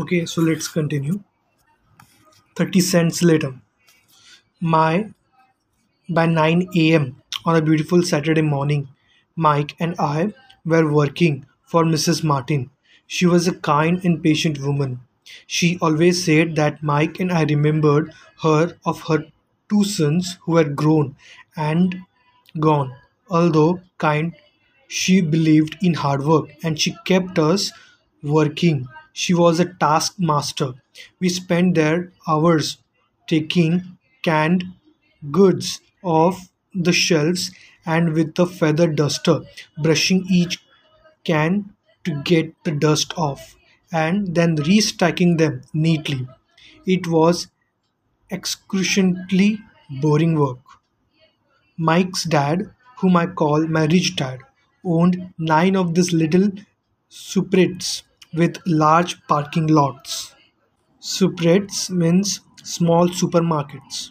Okay, so let's continue. 30 cents later. My by 9 a.m. on a beautiful Saturday morning, Mike and I were working for Mrs. Martin. She was a kind and patient woman. She always said that Mike and I remembered her of her two sons who had grown and gone. Although kind, she believed in hard work and she kept us working. She was a taskmaster. We spent there hours taking canned goods off the shelves and with the feather duster brushing each can to get the dust off and then restacking them neatly. It was excruciatingly boring work. Mike's dad, whom I call my rich dad, owned nine of these little superettes with large parking lots. Superettes means small supermarkets.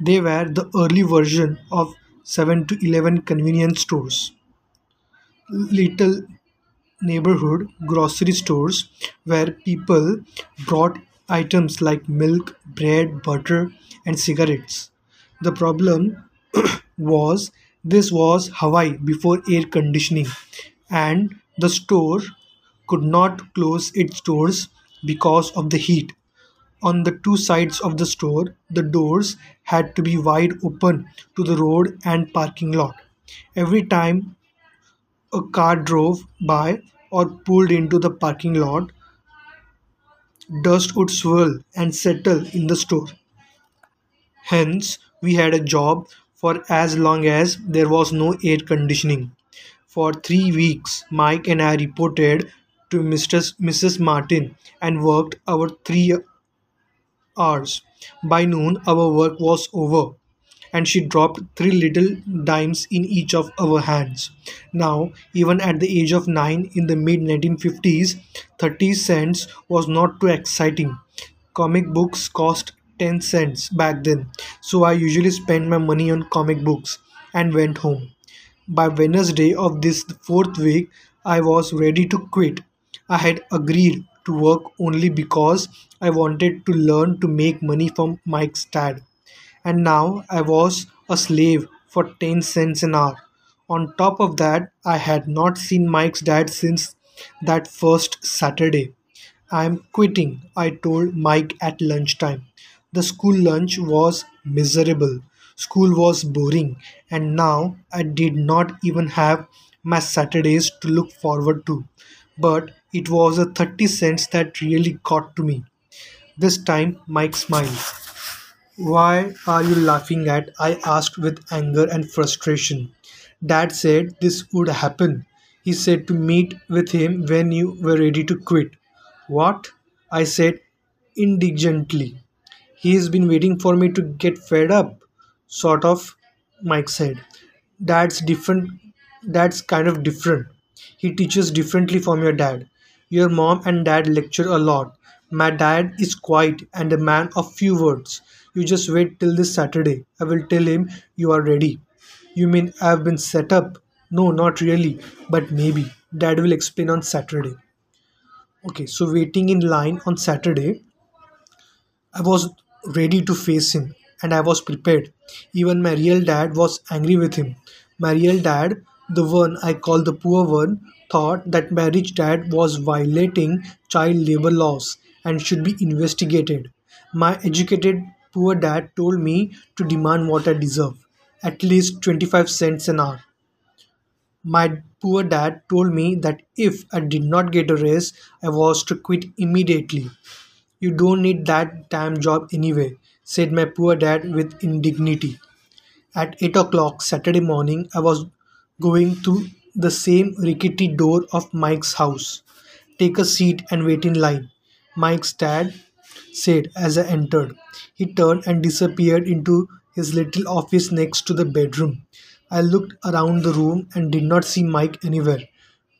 They were the early version of 7 to 11 convenience stores. Little neighborhood grocery stores where people brought items like milk, bread, butter, and cigarettes. The problem was this was Hawaii before air conditioning, and the store could not close its doors because of the heat. On the two sides of the store, the doors had to be wide open to the road and parking lot. Every time a car drove by or pulled into the parking lot, dust would swirl and settle in the store. Hence, we had a job for as long as there was no air conditioning. For three weeks, Mike and I reported to Mr. Mrs. Martin and worked our three hours. By noon, our work was over, and she dropped three little dimes in each of our hands. Now, even at the age of nine in the mid 1950s, 30 cents was not too exciting. Comic books cost 10 cents back then, so I usually spent my money on comic books and went home. By Wednesday of this fourth week, I was ready to quit. I had agreed to work only because I wanted to learn to make money from Mike's dad. And now I was a slave for 10 cents an hour. On top of that, I had not seen Mike's dad since that first Saturday. I'm quitting, I told Mike at lunchtime. The school lunch was miserable. School was boring, and now I did not even have my Saturdays to look forward to. But it was the 30 cents that really got to me. This time Mike smiled. Why are you laughing at? I asked with anger and frustration. Dad said this would happen. He said to meet with him when you were ready to quit. What? I said indignantly. He's been waiting for me to get fed up. Sort of, Mike said. Dad's different. Dad's kind of different. He teaches differently from your dad. Your mom and dad lecture a lot. My dad is quiet and a man of few words. You just wait till this Saturday. I will tell him you are ready. You mean I've been set up? No, not really, but maybe. Dad will explain on Saturday. Okay, so waiting in line on Saturday, I was ready to face him and I was prepared. Even my real dad was angry with him. My real dad, the one I call the poor one, thought that my rich dad was violating child labor laws and should be investigated. My educated poor dad told me to demand what I deserve, at least 25 cents an hour. My poor dad told me that if I did not get a raise, I was to quit immediately. You don't need that damn job anyway, said my poor dad with indignity. At 8 o'clock Saturday morning, I was going through the same rickety door of Mike's house. Take a seat and wait in line, Mike's dad said as I entered. He turned and disappeared into his little office next to the bedroom. I looked around the room and did not see Mike anywhere.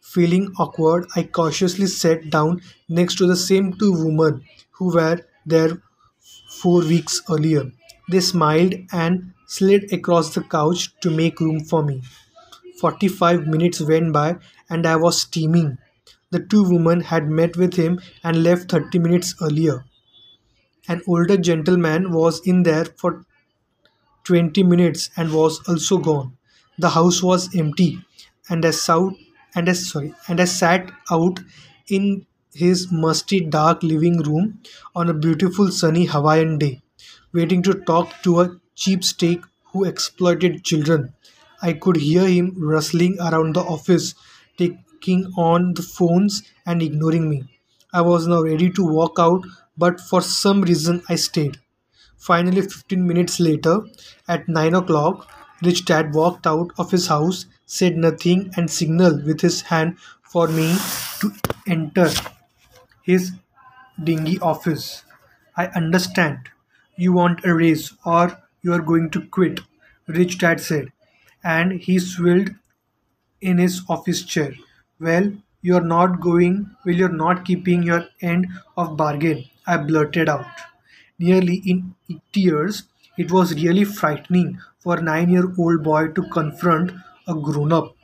Feeling awkward, I cautiously sat down next to the same two women who were there four weeks earlier. They smiled and slid across the couch to make room for me. 45 minutes went by and I was steaming. The two women had met with him and left 30 minutes earlier. An older gentleman was in there for 20 minutes and was also gone. The house was empty, and I sat and sorry, and sat out in his musty dark living room on a beautiful sunny Hawaiian day, waiting to talk to a cheapskate who exploited children. I could hear him rustling around the office, taking on the phones and ignoring me. I was now ready to walk out, but for some reason I stayed. Finally, 15 minutes later, at 9 o'clock, Rich Dad walked out of his house, said nothing, and signaled with his hand for me to enter his dingy office. I understand. You want a raise or you are going to quit, Rich Dad said, and he swilled in his office chair. Well, you're not going, well, you're not keeping your end of bargain, I blurted out. Nearly in tears, it was really frightening for a nine year old boy to confront a grown up.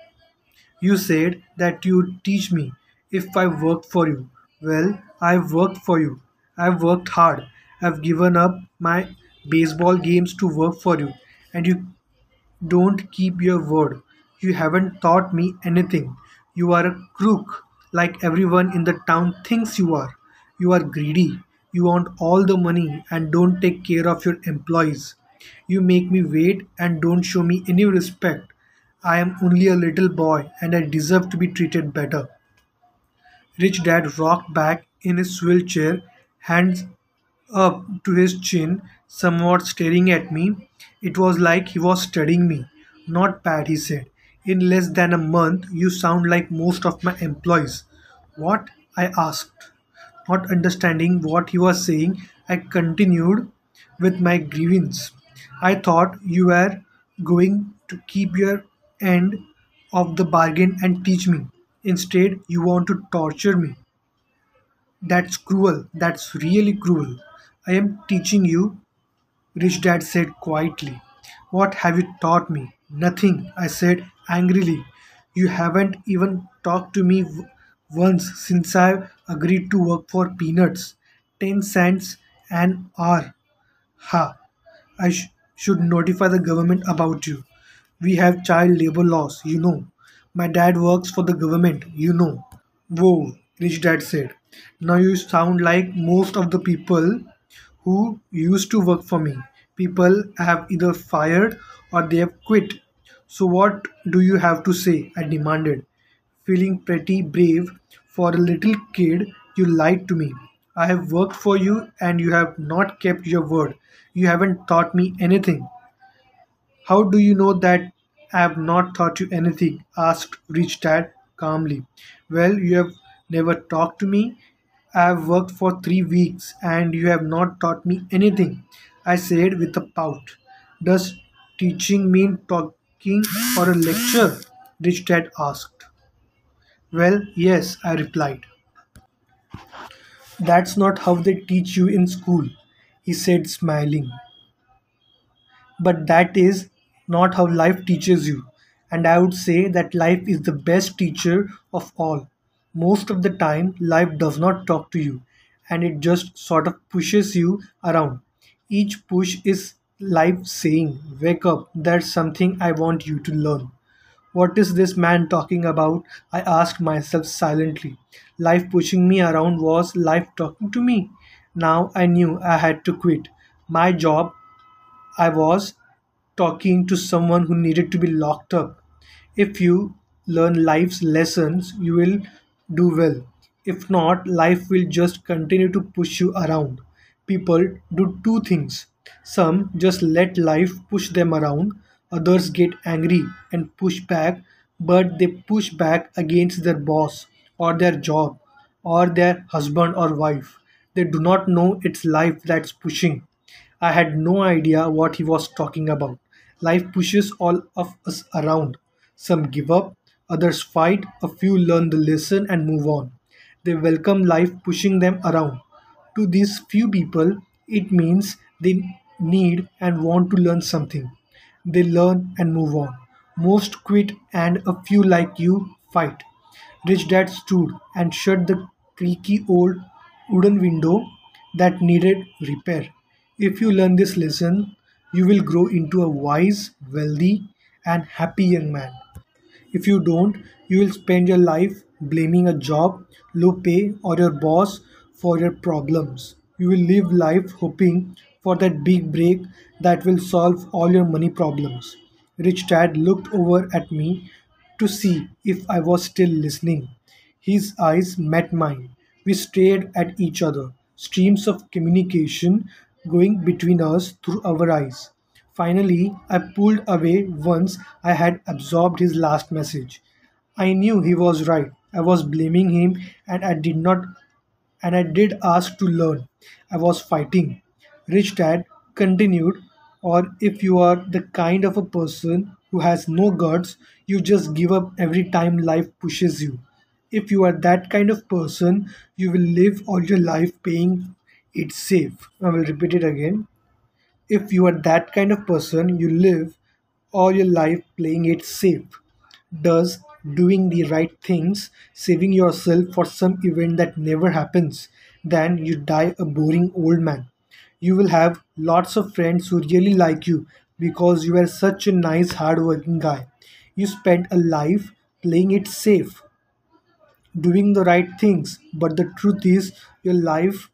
You said that you'd teach me if I worked for you. Well, I've worked for you. I've worked hard. I've given up my baseball games to work for you. And you don't keep your word. You haven't taught me anything. You are a crook, like everyone in the town thinks you are. You are greedy. You want all the money and don't take care of your employees. You make me wait and don't show me any respect. I am only a little boy and I deserve to be treated better. Rich Dad rocked back in his wheelchair, hands up to his chin, somewhat staring at me. It was like he was studying me. Not bad, he said. In less than a month, you sound like most of my employees. What? I asked. Not understanding what he was saying, I continued with my grievance. I thought you were going to keep your end of the bargain and teach me. Instead, you want to torture me. That's cruel. That's really cruel. I am teaching you, Rich Dad said quietly. What have you taught me? Nothing, I said angrily. You haven't even talked to me w- once since I've agreed to work for peanuts. 10 cents an hour. Ha! I sh- should notify the government about you. We have child labor laws, you know. My dad works for the government, you know. Whoa, Rich Dad said. Now you sound like most of the people who used to work for me. People have either fired or they have quit. So what do you have to say? I demanded. Feeling pretty brave for a little kid, you lied to me. I have worked for you and you have not kept your word. You haven't taught me anything. How do you know that I have not taught you anything? asked Rich Dad calmly. Well, you have never talked to me. I have worked for three weeks and you have not taught me anything, I said with a pout. Does teaching mean talking or a lecture? Rich Dad asked. Well, yes, I replied. That's not how they teach you in school, he said, smiling. But that is not how life teaches you. And I would say that life is the best teacher of all. Most of the time, life does not talk to you and it just sort of pushes you around. Each push is life saying, Wake up, there's something I want you to learn. What is this man talking about? I asked myself silently. Life pushing me around was life talking to me. Now I knew I had to quit. My job I was talking to someone who needed to be locked up. If you learn life's lessons, you will do well. If not, life will just continue to push you around. People do two things. Some just let life push them around, others get angry and push back, but they push back against their boss or their job or their husband or wife. They do not know it's life that's pushing. I had no idea what he was talking about. Life pushes all of us around. Some give up, others fight, a few learn the lesson and move on. They welcome life pushing them around. To these few people, it means they need and want to learn something. They learn and move on. Most quit, and a few like you fight. Rich Dad stood and shut the creaky old wooden window that needed repair. If you learn this lesson, you will grow into a wise, wealthy, and happy young man. If you don't, you will spend your life blaming a job, low pay, or your boss for your problems. You will live life hoping for that big break that will solve all your money problems. Rich Dad looked over at me to see if I was still listening. His eyes met mine. We stared at each other, streams of communication going between us through our eyes. Finally, I pulled away once I had absorbed his last message. I knew he was right. I was blaming him and I did not and I did ask to learn. I was fighting. Rich Dad continued, or if you are the kind of a person who has no guts, you just give up every time life pushes you. If you are that kind of person, you will live all your life paying it safe. I will repeat it again. If you are that kind of person, you live all your life playing it safe. Does doing the right things, saving yourself for some event that never happens, then you die a boring old man. You will have lots of friends who really like you because you are such a nice, hardworking guy. You spent a life playing it safe doing the right things but the truth is your life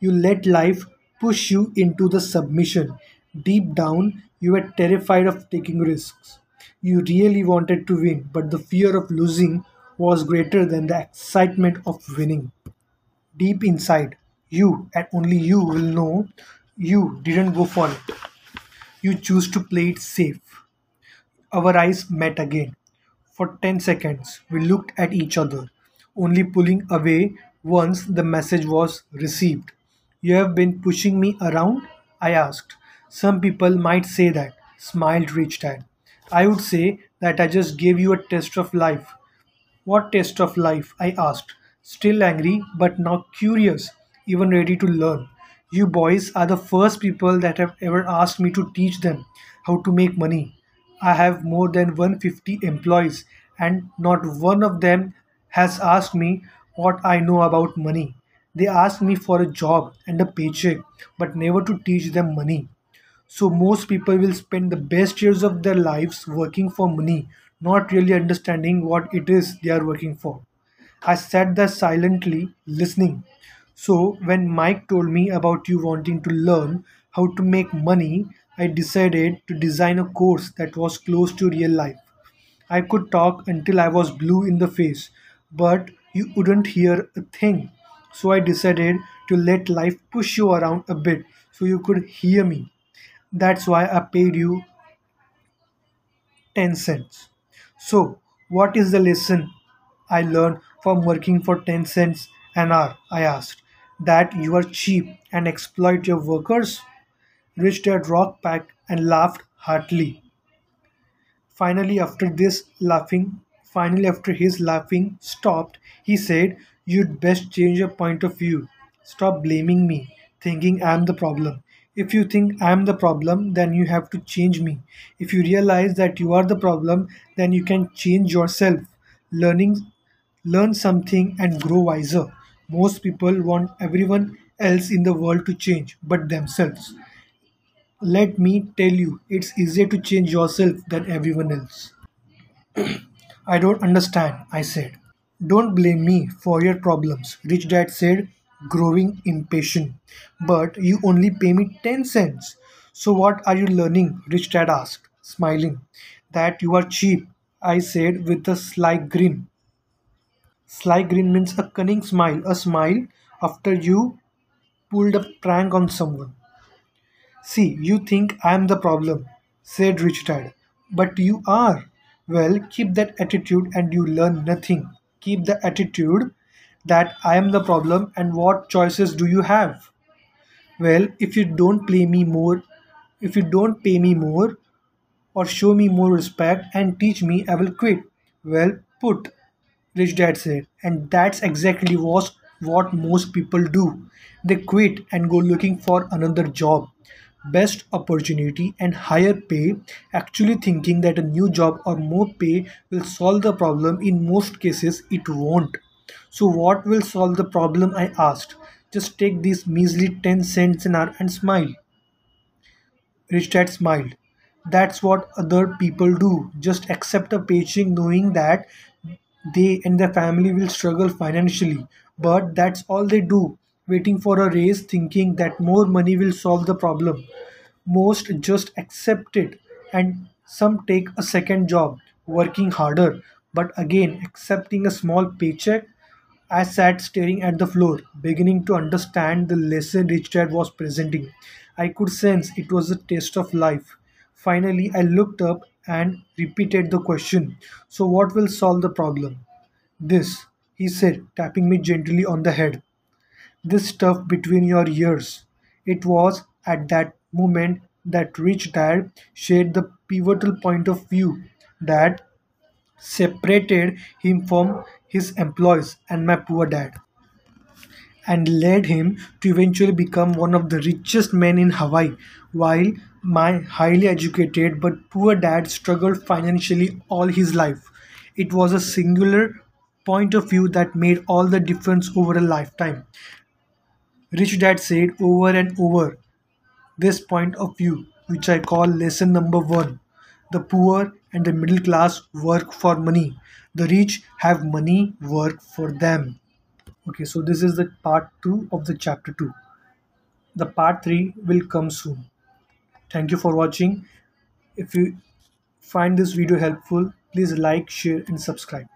you let life push you into the submission. Deep down you were terrified of taking risks. You really wanted to win but the fear of losing was greater than the excitement of winning. Deep inside you and only you will know you didn't go for it. You choose to play it safe. Our eyes met again. For ten seconds, we looked at each other, only pulling away once the message was received. You have been pushing me around? I asked. Some people might say that, smiled Rich Dad. I would say that I just gave you a test of life. What test of life? I asked, still angry but now curious, even ready to learn. You boys are the first people that have ever asked me to teach them how to make money. I have more than 150 employees, and not one of them has asked me what I know about money. They ask me for a job and a paycheck, but never to teach them money. So most people will spend the best years of their lives working for money, not really understanding what it is they are working for. I sat there silently listening. So when Mike told me about you wanting to learn how to make money, I decided to design a course that was close to real life. I could talk until I was blue in the face, but you wouldn't hear a thing. So I decided to let life push you around a bit so you could hear me. That's why I paid you 10 cents. So, what is the lesson I learned from working for 10 cents an hour? I asked. That you are cheap and exploit your workers? Rich Dad rocked back and laughed heartily. Finally, after this laughing, finally after his laughing stopped, he said, You'd best change your point of view. Stop blaming me, thinking I'm the problem. If you think I'm the problem, then you have to change me. If you realize that you are the problem, then you can change yourself. Learning learn something and grow wiser. Most people want everyone else in the world to change but themselves. Let me tell you, it's easier to change yourself than everyone else. I don't understand, I said. Don't blame me for your problems, Rich Dad said, growing impatient. But you only pay me 10 cents. So what are you learning? Rich Dad asked, smiling. That you are cheap, I said with a sly grin. Sly grin means a cunning smile, a smile after you pulled a prank on someone. See, you think I'm the problem, said Rich Dad. But you are. Well, keep that attitude and you learn nothing. Keep the attitude that I am the problem and what choices do you have? Well, if you don't play me more, if you don't pay me more or show me more respect and teach me, I will quit. Well put, Rich Dad said. And that's exactly what, what most people do. They quit and go looking for another job. Best opportunity and higher pay, actually thinking that a new job or more pay will solve the problem. In most cases, it won't. So, what will solve the problem? I asked. Just take these measly 10 cents an hour and smile. Rich Dad smiled. That's what other people do. Just accept a paycheck knowing that they and their family will struggle financially. But that's all they do, waiting for a raise, thinking that more money will solve the problem. Most just accept it, and some take a second job, working harder, but again accepting a small paycheck I sat staring at the floor, beginning to understand the lesson Rich Dad was presenting. I could sense it was a test of life. Finally, I looked up and repeated the question So, what will solve the problem? This, he said, tapping me gently on the head. This stuff between your ears. It was at that moment that Rich Dad shared the pivotal point of view that separated him from his employees and my poor dad, and led him to eventually become one of the richest men in Hawaii, while my highly educated but poor dad struggled financially all his life. It was a singular point of view that made all the difference over a lifetime. Rich Dad said over and over this point of view, which I call lesson number one. The poor and the middle class work for money. The rich have money work for them. Okay, so this is the part two of the chapter two. The part three will come soon. Thank you for watching. If you find this video helpful, please like, share, and subscribe.